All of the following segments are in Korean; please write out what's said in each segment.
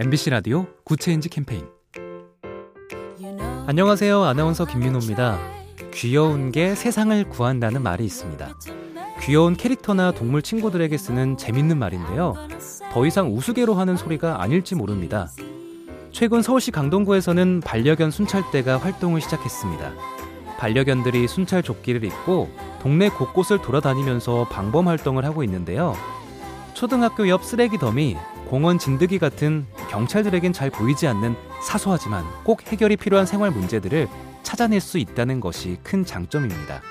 MBC 라디오 Good Change 캠페인 안녕하세요. 아나운서 김민호입니다. 귀여운 게 세상을 구한다는 말이 있습니다. 귀여운 캐릭터나 동물 친구들에게 쓰는 재밌는 말인데요. 더 이상 우스개로 하는 소리가 아닐지 모릅니다. 최근 서울시 강동구에서는 반려견 순찰대가 활동을 시작했습니다. 반려견들이 순찰 조끼를 입고 동네 곳곳을 돌아다니면서 방범 활동을 하고 있는데요. 초등학교 옆 쓰레기 더미, 공원 진드기 같은 경찰들에겐 잘 보이지 않는 사소하지만 꼭 해결이 필요한 생활 문제들을 찾아낼 수 있다는 것이 큰 장점입니다.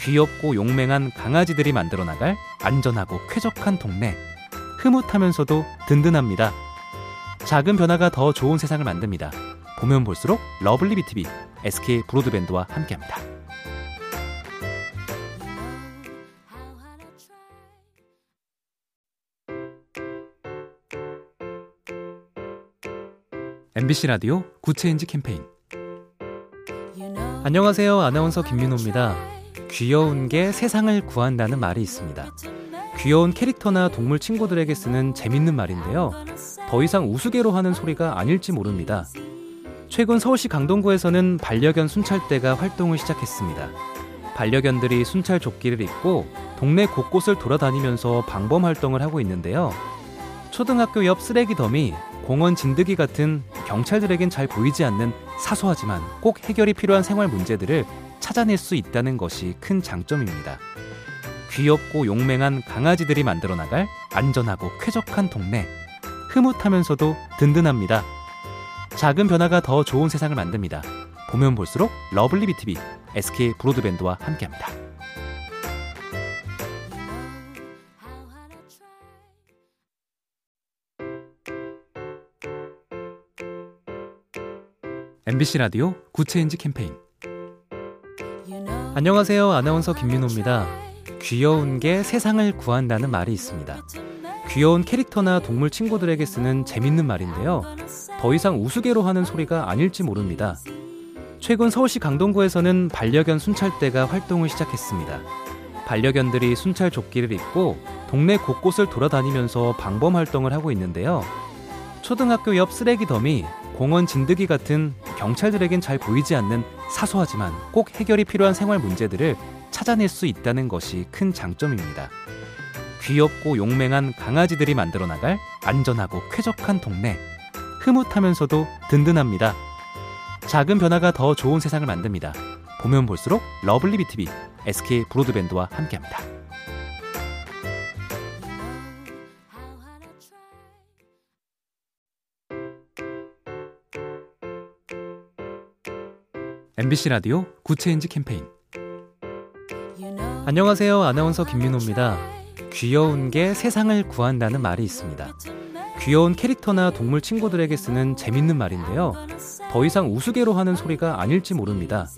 귀엽고 용맹한 강아지들이 만들어 나갈 안전하고 쾌적한 동네. 흐뭇하면서도 든든합니다. 작은 변화가 더 좋은 세상을 만듭니다. 보면 볼수록 lovely B tv SK 브로드밴드와 함께합니다. MBC 라디오 Good Change 캠페인 안녕하세요. 아나운서 김민호입니다. 귀여운 게 세상을 구한다는 말이 있습니다. 귀여운 캐릭터나 동물 친구들에게 쓰는 재밌는 말인데요. 더 이상 우스개로 하는 소리가 아닐지 모릅니다. 최근 서울시 강동구에서는 반려견 순찰대가 활동을 시작했습니다. 반려견들이 순찰 조끼를 입고 동네 곳곳을 돌아다니면서 방범 활동을 하고 있는데요. 초등학교 옆 쓰레기 더미, 공원 진드기 같은 경찰들에겐 잘 보이지 않는 사소하지만 꼭 해결이 필요한 생활 문제들을 찾아낼 수 있다는 것이 큰 장점입니다. 귀엽고 용맹한 강아지들이 만들어 나갈 안전하고 쾌적한 동네. 흐뭇하면서도 든든합니다. 작은 변화가 더 좋은 세상을 만듭니다. 보면 볼수록 lovely B tv SK 브로드밴드와 함께합니다. MBC 라디오 Good Change 캠페인 안녕하세요. 아나운서 김민호입니다. 귀여운 게 세상을 구한다는 말이 있습니다. 귀여운 캐릭터나 동물 친구들에게 쓰는 재밌는 말인데요. 더 이상 우스개로 하는 소리가 아닐지 모릅니다. 최근 서울시 강동구에서는 반려견 순찰대가 활동을 시작했습니다. 반려견들이 순찰 조끼를 입고 동네 곳곳을 돌아다니면서 방범 활동을 하고 있는데요. 초등학교 옆 쓰레기 더미, 공원 진드기 같은 경찰들에겐 잘 보이지 않는 사소하지만 꼭 해결이 필요한 생활 문제들을 찾아낼 수 있다는 것이 큰 장점입니다. 귀엽고 용맹한 강아지들이 만들어 나갈 안전하고 쾌적한 동네. 흐뭇하면서도 든든합니다. 작은 변화가 더 좋은 세상을 만듭니다. 보면 볼수록 lovely B tv SK 브로드밴드와 함께합니다. MBC 라디오 Good Change 캠페인 안녕하세요. 아나운서 김민호입니다. 귀여운 게 세상을 구한다는 말이 있습니다. 귀여운 캐릭터나 동물 친구들에게 쓰는 재밌는 말인데요. 더 이상 우스개로 하는 소리가 아닐지 모릅니다.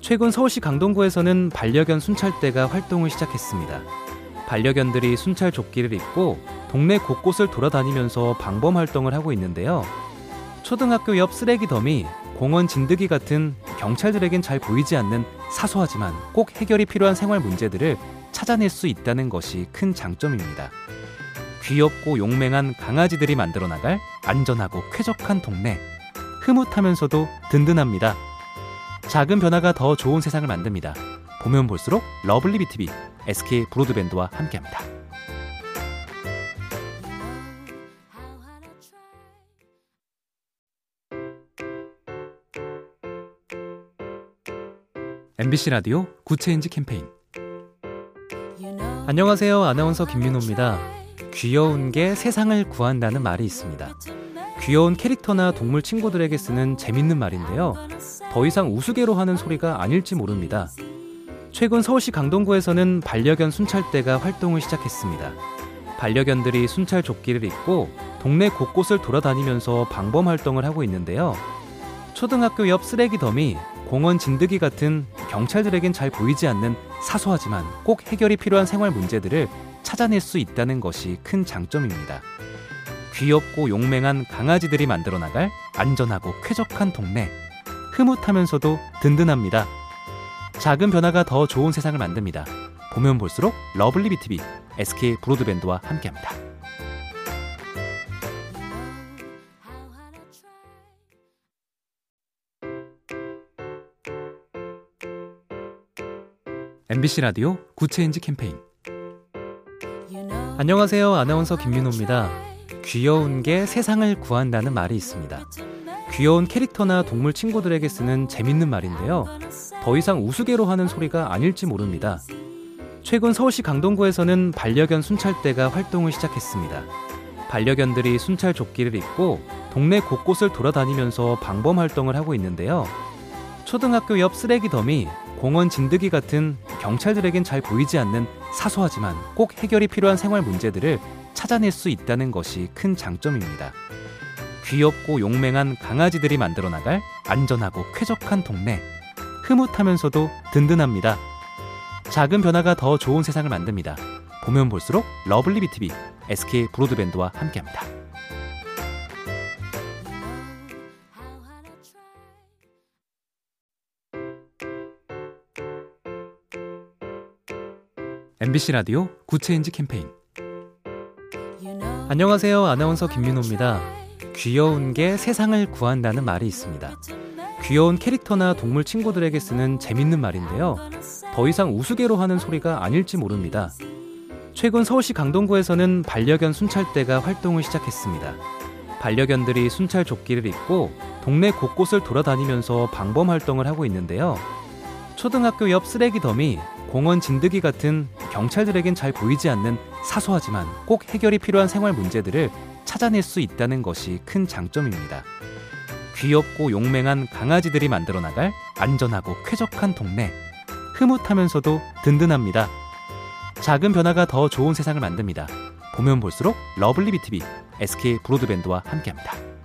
최근 서울시 강동구에서는 반려견 순찰대가 활동을 시작했습니다. 반려견들이 순찰 조끼를 입고 동네 곳곳을 돌아다니면서 방범 활동을 하고 있는데요. 초등학교 옆 쓰레기 더미, 공원 진드기 같은 경찰들에겐 잘 보이지 않는 사소하지만 꼭 해결이 필요한 생활 문제들을 찾아낼 수 있다는 것이 큰 장점입니다. 귀엽고 용맹한 강아지들이 만들어 나갈 안전하고 쾌적한 동네. 흐뭇하면서도 든든합니다. 작은 변화가 더 좋은 세상을 만듭니다. 보면 볼수록 lovely B tv SK 브로드밴드와 함께합니다. MBC 라디오 Good Change 캠페인 안녕하세요. 아나운서 김민호입니다. 귀여운 게 세상을 구한다는 말이 있습니다. 귀여운 캐릭터나 동물 친구들에게 쓰는 재밌는 말인데요. 더 이상 우스개로 하는 소리가 아닐지 모릅니다. 최근 서울시 강동구에서는 반려견 순찰대가 활동을 시작했습니다. 반려견들이 순찰 조끼를 입고 동네 곳곳을 돌아다니면서 방범 활동을 하고 있는데요. 초등학교 옆 쓰레기 더미, 공원 진드기 같은 경찰들에겐 잘 보이지 않는 사소하지만 꼭 해결이 필요한 생활 문제들을 찾아낼 수 있다는 것이 큰 장점입니다. 귀엽고 용맹한 강아지들이 만들어 나갈 안전하고 쾌적한 동네. 흐뭇하면서도 든든합니다. 작은 변화가 더 좋은 세상을 만듭니다. 보면 볼수록 lovely B tv SK 브로드밴드와 함께합니다. MBC 라디오 Good Change 캠페인 안녕하세요. 아나운서 김민호입니다. 귀여운 게 세상을 구한다는 말이 있습니다. 귀여운 캐릭터나 동물 친구들에게 쓰는 재밌는 말인데요. 더 이상 우스개로 하는 소리가 아닐지 모릅니다. 최근 서울시 강동구에서는 반려견 순찰대가 활동을 시작했습니다. 반려견들이 순찰 조끼를 입고 동네 곳곳을 돌아다니면서 방범 활동을 하고 있는데요. 초등학교 옆 쓰레기 더미, 공원 진드기 같은 경찰들에겐 잘 보이지 않는 사소하지만 꼭 해결이 필요한 생활 문제들을 찾아낼 수 있다는 것이 큰 장점입니다. 귀엽고 용맹한 강아지들이 만들어 나갈 안전하고 쾌적한 동네. 흐뭇하면서도 든든합니다. 작은 변화가 더 좋은 세상을 만듭니다. 보면 볼수록 lovely B tv SK 브로드밴드와 함께합니다. MBC 라디오 Good Change 캠페인 안녕하세요. 아나운서 김민호입니다. 귀여운 게 세상을 구한다는 말이 있습니다. 귀여운 캐릭터나 동물 친구들에게 쓰는 재밌는 말인데요. 더 이상 우스개로 하는 소리가 아닐지 모릅니다. 최근 서울시 강동구에서는 반려견 순찰대가 활동을 시작했습니다. 반려견들이 순찰 조끼를 입고 동네 곳곳을 돌아다니면서 방범 활동을 하고 있는데요. 초등학교 옆 쓰레기 더미, 공원 진드기 같은 경찰들에겐 잘 보이지 않는 사소하지만 꼭 해결이 필요한 생활 문제들을 찾아낼 수 있다는 것이 큰 장점입니다. 귀엽고 용맹한 강아지들이 만들어 나갈 안전하고 쾌적한 동네. 흐뭇하면서도 든든합니다. 작은 변화가 더 좋은 세상을 만듭니다. 보면 볼수록 lovely B tv SK 브로드밴드와 함께합니다.